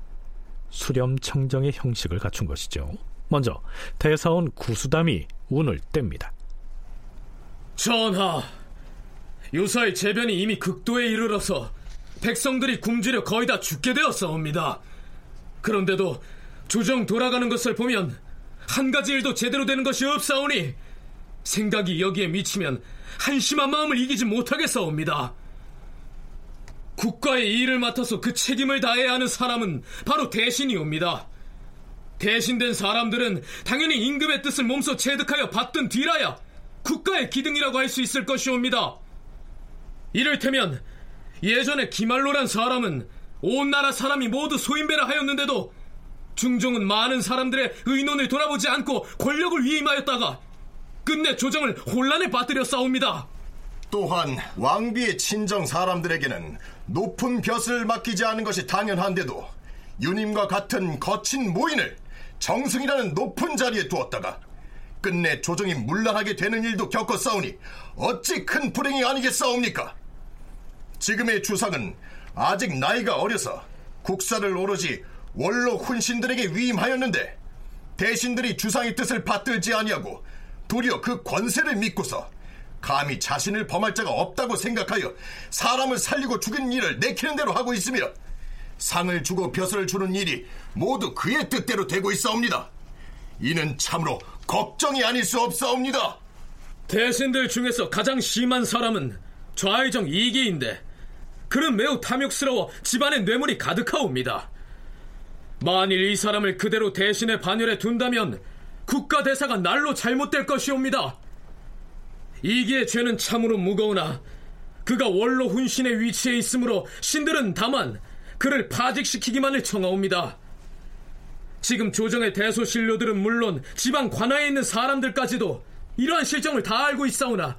수렴청정의 형식을 갖춘 것이죠. 먼저 대사원 구수담이 운을 뗍니다. 전하, 요사의 재변이 이미 극도에 이르러서 백성들이 굶주려 거의 다 죽게 되었사옵니다. 그런데도 조정 돌아가는 것을 보면 한 가지 일도 제대로 되는 것이 없사오니 생각이 여기에 미치면 한심한 마음을 이기지 못하겠사옵니다. 국가의 일을 맡아서 그 책임을 다해야 하는 사람은 바로 대신이옵니다. 대신된 사람들은 당연히 임금의 뜻을 몸소 체득하여 받든 뒤라야 국가의 기등이라고 할 수 있을 것이옵니다. 이를테면 예전에 기말로란 사람은 온 나라 사람이 모두 소인배라 하였는데도 중종은 많은 사람들의 의논을 돌아보지 않고 권력을 위임하였다가 끝내 조정을 혼란에 빠뜨려 싸웁니다. 또한 왕비의 친정 사람들에게는 높은 벼슬을 맡기지 않은 것이 당연한데도 유님과 같은 거친 모인을 정승이라는 높은 자리에 두었다가 끝내 조정이 물란하게 되는 일도 겪었사오니 어찌 큰 불행이 아니겠사옵니까? 지금의 주상은 아직 나이가 어려서 국사를 오로지 원로 훈신들에게 위임하였는데 대신들이 주상의 뜻을 받들지 아니하고 도리어 그 권세를 믿고서 감히 자신을 범할 자가 없다고 생각하여 사람을 살리고 죽인 일을 내키는 대로 하고 있으며 상을 주고 벼슬을 주는 일이 모두 그의 뜻대로 되고 있사옵니다. 이는 참으로 걱정이 아닐 수 없사옵니다. 대신들 중에서 가장 심한 사람은 좌의정 이기인데 그는 매우 탐욕스러워 집안에 뇌물이 가득하옵니다. 만일 이 사람을 그대로 대신의 반열에 둔다면 국가 대사가 날로 잘못될 것이옵니다. 이기의 죄는 참으로 무거우나 그가 원로 훈신의 위치에 있으므로 신들은 다만 그를 파직시키기만을 청하옵니다. 지금 조정의 대소신료들은 물론 지방 관하에 있는 사람들까지도 이러한 실정을 다 알고 있사오나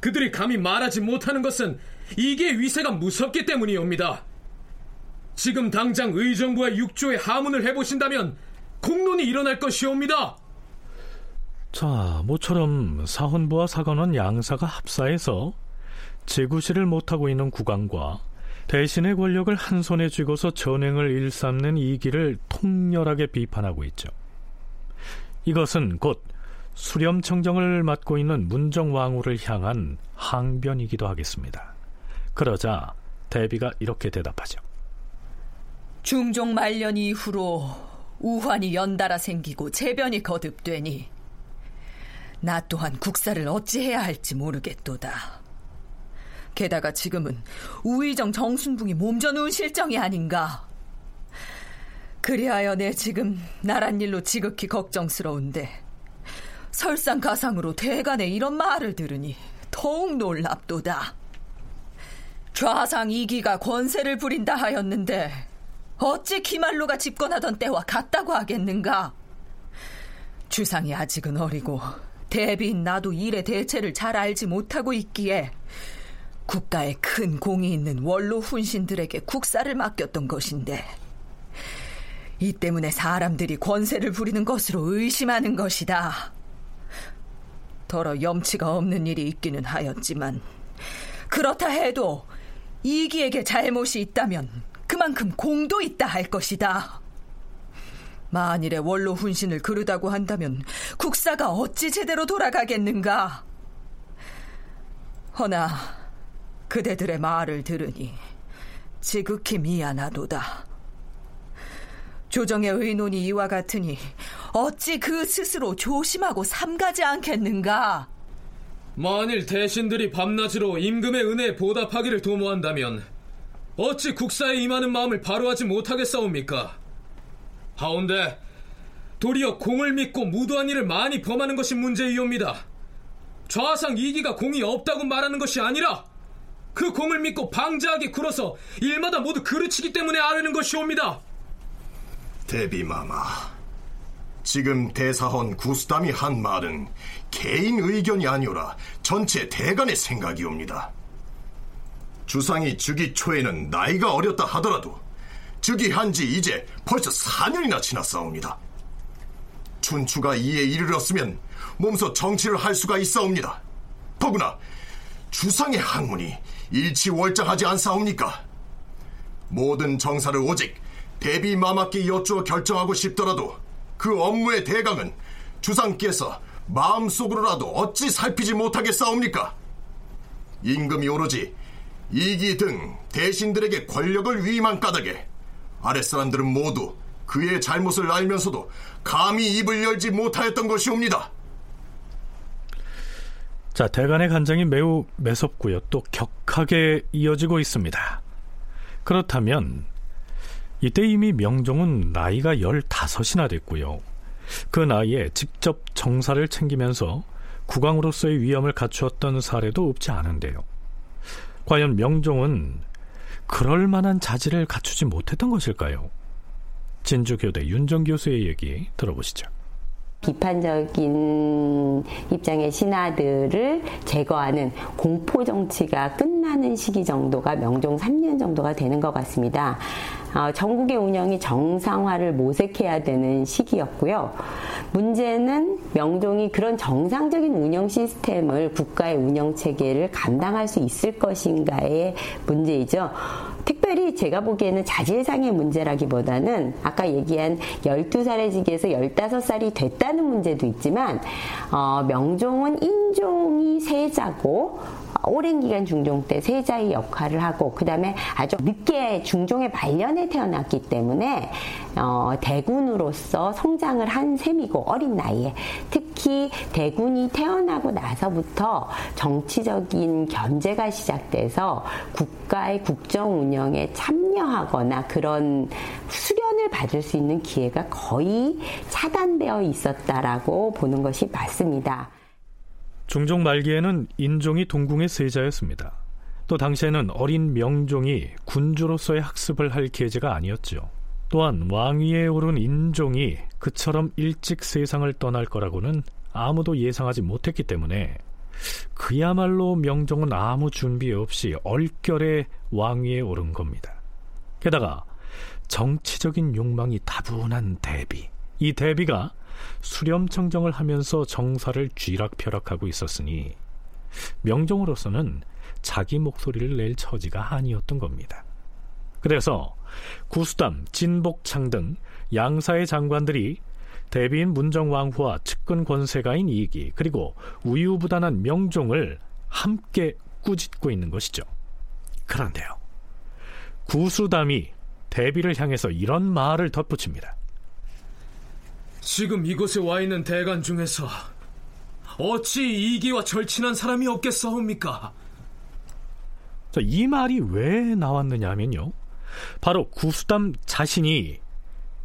그들이 감히 말하지 못하는 것은 이게 위세가 무섭기 때문이옵니다. 지금 당장 의정부와 육조에 하문을 해보신다면 공론이 일어날 것이옵니다. 자, 모처럼 사헌부와 사관원 양사가 합사해서 제구실을 못하고 있는 국왕과 대신의 권력을 한 손에 쥐고서 전횡을 일삼는 이기를 통렬하게 비판하고 있죠. 이것은 곧 수렴청정을 맡고 있는 문정왕후를 향한 항변이기도 하겠습니다. 그러자 대비가 이렇게 대답하죠. 중종 말년 이후로 우환이 연달아 생기고 재변이 거듭되니 나 또한 국사를 어찌해야 할지 모르겠도다. 게다가 지금은 우의정 정순붕이 몸져누운 실정이 아닌가. 그리하여 내 지금 나란 일로 지극히 걱정스러운데 설상가상으로 대간의 이런 말을 들으니 더욱 놀랍도다. 좌상 이기가 권세를 부린다 하였는데 어찌 기말로가 집권하던 때와 같다고 하겠는가? 주상이 아직은 어리고 대비인 나도 일의 대체를 잘 알지 못하고 있기에 국가에 큰 공이 있는 원로 훈신들에게 국사를 맡겼던 것인데 이 때문에 사람들이 권세를 부리는 것으로 의심하는 것이다. 더러 염치가 없는 일이 있기는 하였지만 그렇다 해도 이기에게 잘못이 있다면 그만큼 공도 있다 할 것이다. 만일에 원로 훈신을 그르다고 한다면 국사가 어찌 제대로 돌아가겠는가? 허나 그대들의 말을 들으니 지극히 미안하도다. 조정의 의논이 이와 같으니 어찌 그 스스로 조심하고 삼가지 않겠는가? 만일 대신들이 밤낮으로 임금의 은혜에 보답하기를 도모한다면 어찌 국사에 임하는 마음을 바로하지 못하겠사옵니까? 하온데 도리어 공을 믿고 무도한 일을 많이 범하는 것이 문제이옵니다. 좌상 이기가 공이 없다고 말하는 것이 아니라 그 공을 믿고 방자하게 굴어서 일마다 모두 그르치기 때문에 아뢰는 것이옵니다. 대비마마, 지금 대사헌 구스담이 한 말은 개인 의견이 아니오라 전체 대간의 생각이옵니다. 주상이 즉위 초에는 나이가 어렸다 하더라도 즉위한 지 이제 벌써 4년이나 지났사옵니다. 춘추가 이에 이르렀으면 몸소 정치를 할 수가 있사옵니다. 더구나 주상의 학문이 일치월장하지 않사옵니까? 모든 정사를 오직 대비 마마께 여쭈어 결정하고 싶더라도 그 업무의 대강은 주상께서 마음속으로라도 어찌 살피지 못하겠사옵니까? 임금이 오로지 이기 등 대신들에게 권력을 위임한 까닭에 아랫사람들은 모두 그의 잘못을 알면서도 감히 입을 열지 못하였던 것이옵니다. 자, 대간의 간장이 매우 매섭고요. 또 격하게 이어지고 있습니다. 그렇다면 이때 이미 명종은 나이가 15이나 됐고요. 그 나이에 직접 정사를 챙기면서 국왕으로서의 위엄을 갖추었던 사례도 없지 않은데요. 과연 명종은 그럴 만한 자질을 갖추지 못했던 것일까요? 진주교대 윤정 교수의 얘기 들어보시죠. 비판적인 입장의 신하들을 제거하는 공포 정치가 끝나는 시기 정도가 명종 3년 정도가 되는 것 같습니다. 어, 전국의 운영이 정상화를 모색해야 되는 시기였고요. 문제는 명종이 그런 정상적인 운영 시스템을 국가의 운영 체계를 감당할 수 있을 것인가의 문제이죠. 특별히 제가 보기에는 자질상의 문제라기보다는 아까 얘기한 12살의 직에서 15살이 됐다는 문제도 있지만 어, 명종은 인종이 세자고 오랜 기간 중종 때 세자의 역할을 하고 그 다음에 아주 늦게 중종의 발년에 태어났기 때문에 어, 대군으로서 성장을 한 셈이고 어린 나이에 특히 대군이 태어나고 나서부터 정치적인 견제가 시작돼서 국가의 국정 운영에 참여하거나 그런 수련을 받을 수 있는 기회가 거의 차단되어 있었다라고 보는 것이 맞습니다. 중종 말기에는 인종이 동궁의 세자였습니다. 또 당시에는 어린 명종이 군주로서의 학습을 할 계제가 아니었죠. 또한 왕위에 오른 인종이 그처럼 일찍 세상을 떠날 거라고는 아무도 예상하지 못했기 때문에 그야말로 명종은 아무 준비 없이 얼결에 왕위에 오른 겁니다. 게다가 정치적인 욕망이 다분한 대비. 이 대비가 수렴 청정을 하면서 정사를 쥐락펴락하고 있었으니 명종으로서는 자기 목소리를 낼 처지가 아니었던 겁니다. 그래서 구수담, 진복창 등 양사의 장관들이 대비인 문정왕후와 측근 권세가인 이기 그리고 우유부단한 명종을 함께 꾸짖고 있는 것이죠. 그런데요. 구수담이 대비를 향해서 이런 말을 덧붙입니다. 지금 이곳에 와 있는 대간 중에서 어찌 이기와 절친한 사람이 없겠사옵니까? 자, 이 말이 왜 나왔느냐 하면요. 바로 구수담 자신이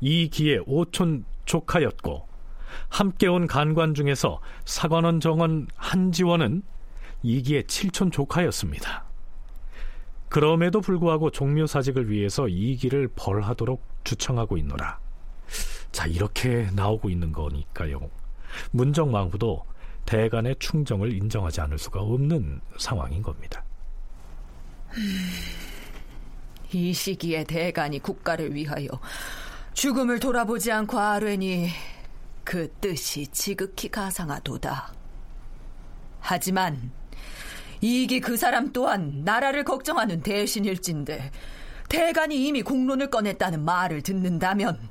이기의 오촌 조카였고 함께 온 간관 중에서 사관원 정원 한지원은 이기의 칠촌 조카였습니다. 그럼에도 불구하고 종묘사직을 위해서 이기를 벌하도록 주청하고 있노라. 자, 이렇게 나오고 있는 거니까요. 문정왕후도 대간의 충정을 인정하지 않을 수가 없는 상황인 겁니다. 이 시기에 대간이 국가를 위하여 죽음을 돌아보지 않고 아뢰니 그 뜻이 지극히 가상하도다. 하지만 이기 그 사람 또한 나라를 걱정하는 대신일진데 대간이 이미 공론을 꺼냈다는 말을 듣는다면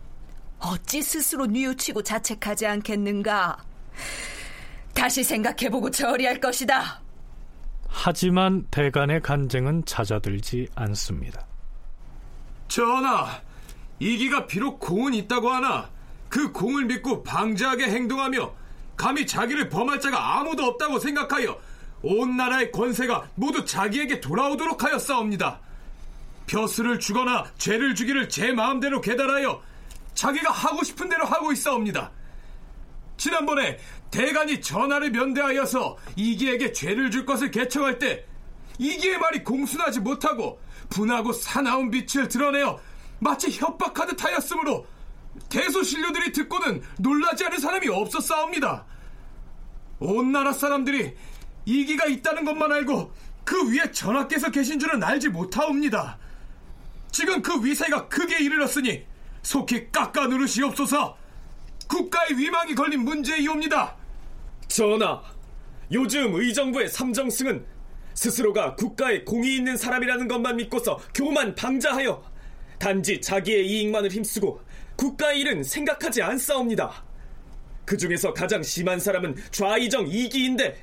어찌 스스로 뉘우치고 자책하지 않겠는가? 다시 생각해보고 처리할 것이다. 하지만 대간의 간쟁은 잦아들지 않습니다. 전하, 이기가 비록 공은 있다고 하나 그 공을 믿고 방자하게 행동하며 감히 자기를 범할 자가 아무도 없다고 생각하여 온 나라의 권세가 모두 자기에게 돌아오도록 하였사옵니다. 벼슬을 주거나 죄를 주기를 제 마음대로 계달하여 자기가 하고 싶은 대로 하고 있사옵니다. 지난번에 대간이 전하를 면대하여서 이기에게 죄를 줄 것을 개청할 때 이기의 말이 공순하지 못하고 분하고 사나운 빛을 드러내어 마치 협박하듯 하였으므로 대소신료들이 듣고는 놀라지 않은 사람이 없었사옵니다. 온 나라 사람들이 이기가 있다는 것만 알고 그 위에 전하께서 계신 줄은 알지 못하옵니다. 지금 그 위세가 크게 이르렀으니 속히 깎아 누르시옵소서. 국가의 위망이 걸린 문제이옵니다. 전하, 요즘 의정부의 삼정승은 스스로가 국가에 공이 있는 사람이라는 것만 믿고서 교만 방자하여 단지 자기의 이익만을 힘쓰고 국가의 일은 생각하지 않사옵니다. 그 중에서 가장 심한 사람은 좌이정 이기인데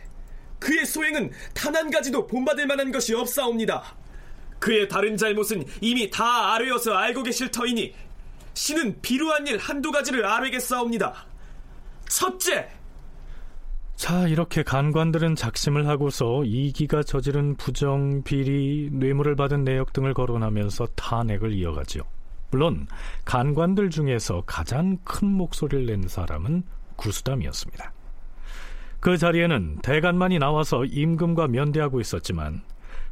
그의 소행은 단 한 가지도 본받을 만한 것이 없사옵니다. 그의 다른 잘못은 이미 다 아뢰어서 알고 계실 터이니 신은 비루한 일 한두 가지를 아뢰겠사옵니다. 첫째, 자, 이렇게 간관들은 작심을 하고서 이기가 저지른 부정, 비리, 뇌물을 받은 내역 등을 거론하면서 탄핵을 이어가지요. 물론 간관들 중에서 가장 큰 목소리를 낸 사람은 구수담이었습니다. 그 자리에는 대간만이 나와서 임금과 면대하고 있었지만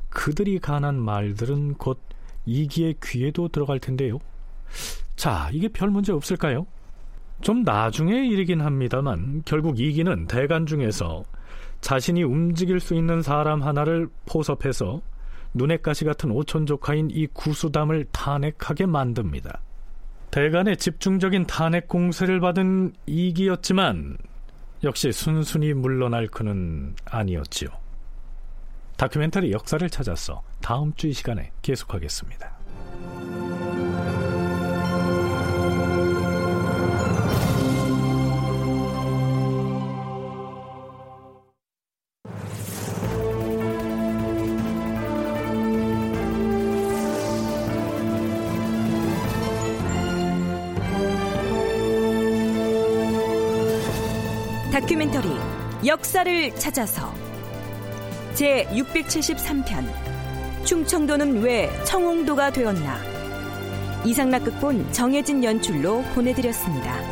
그들이 간한 말들은 곧 이기의 귀에도 들어갈 텐데요. 자, 이게 별 문제 없을까요? 좀 나중에 일이긴 합니다만 결국 이기는 대간 중에서 자신이 움직일 수 있는 사람 하나를 포섭해서 눈의 가시 같은 오촌 조카인 이 구수담을 탄핵하게 만듭니다. 대간의 집중적인 탄핵 공세를 받은 이기였지만 역시 순순히 물러날 그는 아니었지요. 다큐멘터리 역사를 찾아서 다음 주 이 시간에 계속하겠습니다. 역사를 찾아서. 제 673편. 충청도는 왜 청홍도가 되었나? 이상락 극본 정혜진 연출로 보내드렸습니다.